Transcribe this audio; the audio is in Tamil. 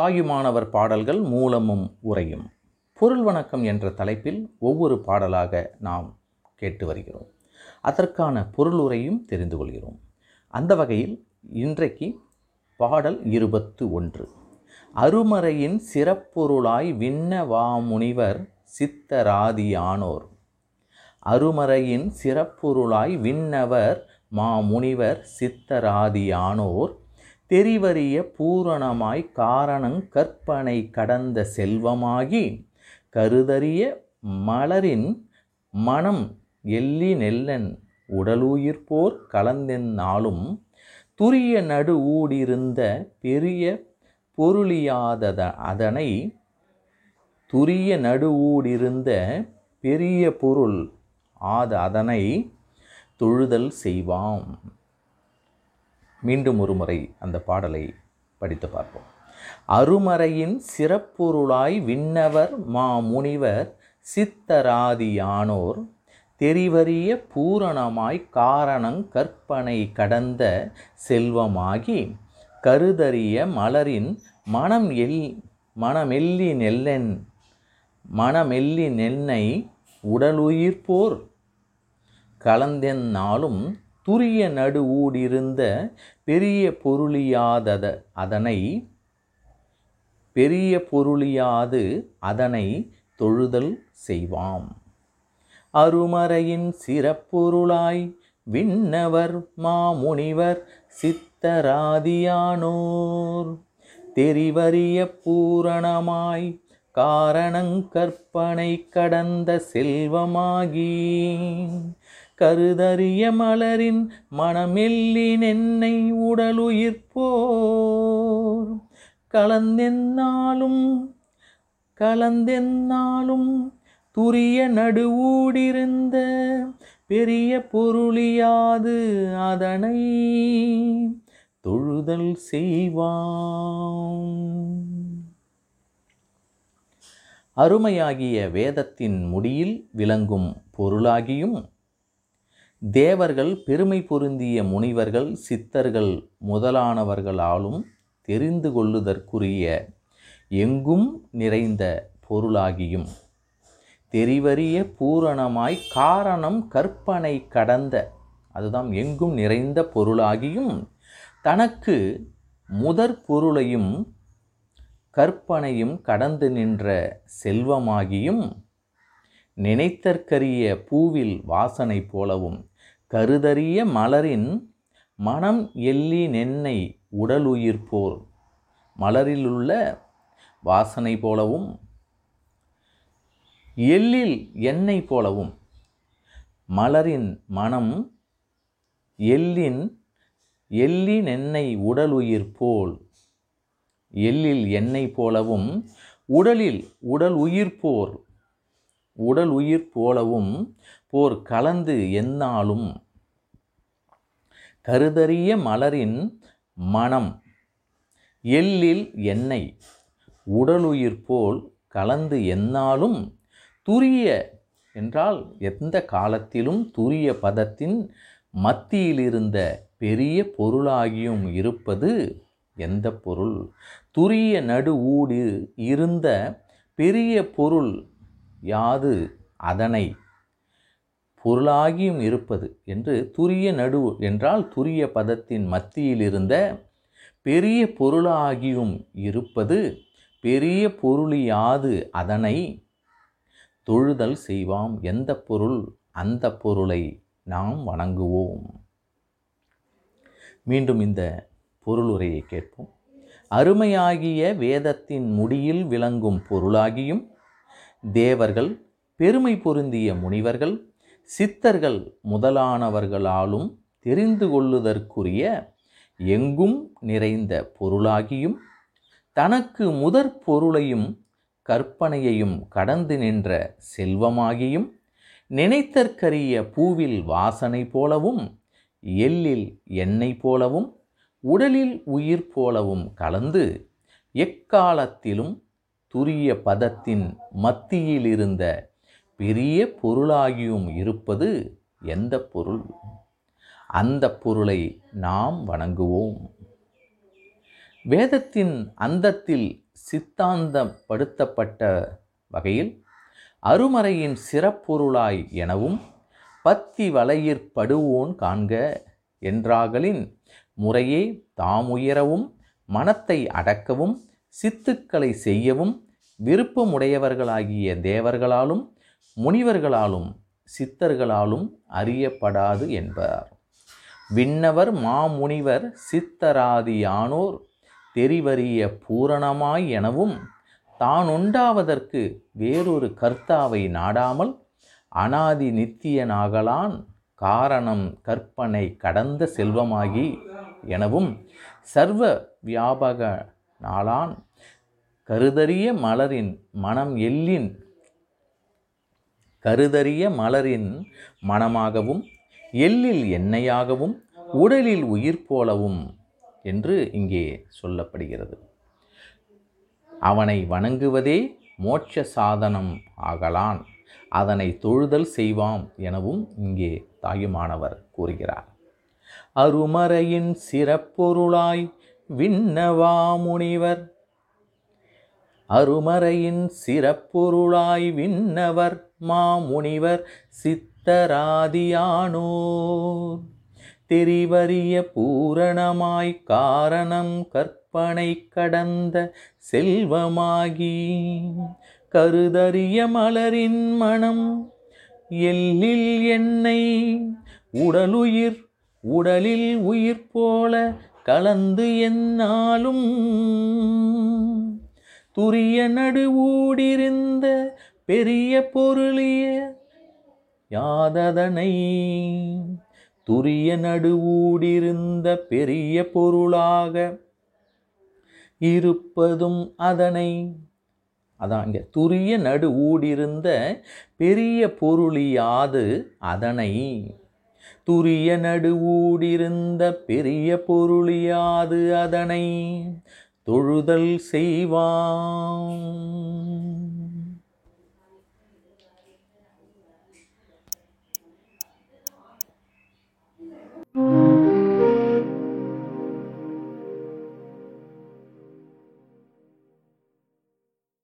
தாயுமானவர் பாடல்கள் மூலமும் உரையும் பொருள் வணக்கம் என்ற தலைப்பில் ஒவ்வொரு பாடலாக நாம் கேட்டு வருகிறோம். அதற்கான பொருள் உரையும் தெரிந்து கொள்கிறோம். அந்த வகையில் இன்றைக்கு பாடல் இருபத்து ஒன்று. அருமறையின் சிறப்பொருளாய் விண்ண வாமுனிவர் சித்தராதியானோர் அருமறையின் சிறப்பொருளாய் விண்ணவர் மாமுனிவர் சித்தராதியானோர் தெரிவறிய பூரணமாய் காரணங் கற்பனை கடந்த செல்வமாகி கருதறிய மலரின் மனம் எள்ளி நெல்லன் உடலுயிர்ப்போர் கலந்தென்னாலும் துரிய நடு ஊடிருந்த பெரிய பொருளியாதத அதனை துரிய நடுவூடிருந்த பெரிய பொருள் ஆத அதனை தொழுதல் செய்வாம். மீண்டும் ஒரு முறை அந்த பாடலை படித்து பார்ப்போம். அருமறையின் சிறப்பொருளாய் விண்ணவர் மா முனிவர் சித்தராதியானோர் தெரிவறிய பூரணமாய் காரணங் கற்பனை கடந்த செல்வமாகி கருதறிய மலரின் மனம் எல் மனமெல்லி நெல்லென் மனமெல்லி நெல்லை உடலுயிர்ப்போர் கலந்தென்னாலும் துரிய நடு ஊடிருந்த பெரிய பொருளியாதத அதனை பெரிய பொருளியாது அதனை தொழுதல் செய்வாம். அருமறையின் சிறப்பொருளாய் விண்ணவர் மாமுனிவர் சித்தராதியானோர். தெரிவறிய பூரணமாய் காரணங் கற்பனை கடந்த செல்வமாகி கருதறிய மலரின் மனமெல்லினென்னை உடலுயிர்ப்போர் கலந்தென்னாலும் கலந்தென்னாலும் துரிய நடுவூடிருந்த பெரிய பொருளியாது அதனை தொழுதல் செய்வாம் அருமையாகிய வேதத்தின் முடியில் விளங்கும் பொருளாகியும் தேவர்கள் பெருமை பொருந்திய முனிவர்கள் சித்தர்கள் முதலானவர்களாலும் தெரிந்து கொள்ளுதற்குரிய எங்கும் நிறைந்த பொருளாகியும். தெரிவறிய பூரணமாய் காரணம் கற்பனை கடந்த அதுதான் எங்கும் நிறைந்த பொருளாகியும். தனக்கு முதற் பொருளையும் கற்பனையும் கடந்து நின்ற செல்வமாகியும். நினைத்தற்கரிய பூவில் வாசனை போலவும் கருதறிய மலரின் மனம் எள்ளி நென்னை உடலுயிர்ப்போர் மலரிலுள்ள வாசனை போலவும் எள்ளில் எண்ணெய் போலவும் மலரின் மனம் எள்ளின் எள்ளின் நெண்ணெய் உடலுயிர் போல். எள்ளில் எண்ணெய் போலவும் உடலில் உடல் உயிர் போர் உடல் உயிர் போலவும் போர் கலந்து எந்நாளும் கருதறிய மலரின் மனம் எள்ளில் எண்ணெய் உடலுயிர் போல் கலந்து எந்நாளும் துரிய என்றால் எந்த காலத்திலும் துரிய பதத்தின் மத்தியிலிருந்த பெரிய பொருளாகியும் இருப்பது எந்த பொருள்? துரிய நடு ஊடு இருந்த பெரிய பொருள் யாது அதனை பொருளாகியும் இருப்பது என்று துரிய நடுவு என்றால் துரிய பதத்தின் மத்தியில் இருந்த பெரிய பொருளாகியும் இருப்பது பெரிய பொருளியாது அதனை தொழுதல் செய்வாம். எந்த பொருள்? அந்த பொருளை நாம் வணங்குவோம். மீண்டும் இந்த பொருளுரையை கேட்போம். அருமையாகிய வேதத்தின் முடியில் விளங்கும் பொருளாகியும் தேவர்கள் பெருமை பொருந்திய முனிவர்கள் சித்தர்கள் முதலானவர்களாலும் தெரிந்து கொள்ளுதற்குரிய எங்கும் நிறைந்த பொருளாகியும் தனக்கு முதற் பொருளையும் கற்பனையையும் கடந்து நின்ற செல்வமாகியும் நினைத்தற்கரிய பூவில் வாசனை போலவும் எள்ளில் எண்ணெய் போலவும் உடலில் உயிர் போலவும் கலந்து எக்காலத்திலும் துரிய பதத்தின் மத்தியில் இருந்த பெரிய பொருளாகியும் இருப்பது எந்த பொருள்? அந்த பொருளை நாம் வணங்குவோம். வேதத்தின் அந்தத்தில் சித்தாந்தப்படுத்தப்பட்ட வகையில் அருமறையின் சிறப்பொருளாய் எனவும் பத்தி வலையிற்படுவோன் காண்க என்றாகலின் முறையே தாமுயரவும் மனத்தை அடக்கவும் சித்துக்களை செய்யவும் விருப்பமுடையவர்களாகிய தேவர்களாலும் முனிவர்களாலும் சித்தர்களாலும் அறியப்படாது என்பார். விண்ணவர் மாமுனிவர் சித்தராதியானோர் தெரிவறிய பூரணமாய் எனவும் தான் உண்டாவதற்கு வேறொரு கர்த்தாவை நாடாமல் அனாதி நித்தியனாகலான் காரணம் கற்பனை கடந்த செல்வமாகி எனவும் சர்வ வியாபக நாளான் கருதறிய மலரின் மனம் எல்லின் கருதறிய மலரின் மனமாகவும் எள்ளில் எண்ணெயாகவும் உடலில் உயிர் போலவும் என்று இங்கே சொல்லப்படுகிறது. அவனை வணங்குவதே மோட்ச சாதனம் ஆகலான் அதனை தொழுதல் செய்வாம் எனவும் இங்கே தாயுமானவர் கூறுகிறார். அருமறையின் சிறப்பொருளாய் விண்ணவா முனிவர் அருமறையின் சிறப்பொருளாய் விண்ணவர் மாமுனிவர் சித்தராதியானோர். தெரிவறிய பூரணமாய் காரணம் கற்பனை கடந்த செல்வமாகி கருதறிய மலரின் மனம் எல்லில் என்னை உடலுயிர் உடலில் உயிர் போல கலந்து என்னாலும். துரிய நடுவூடிருந்த பெரிய பொருளிய யாததனை. துரிய நடுவூடிருந்த பெரிய பொருளாக இருப்பதும் அதனை. அதான் இங்கே துரிய நடு ஊடிருந்த பெரிய பொருளியாது அதனை. துரிய நடுவூடிருந்த பெரிய பொருளியாது அதனை தொழுதல் செய்வான்.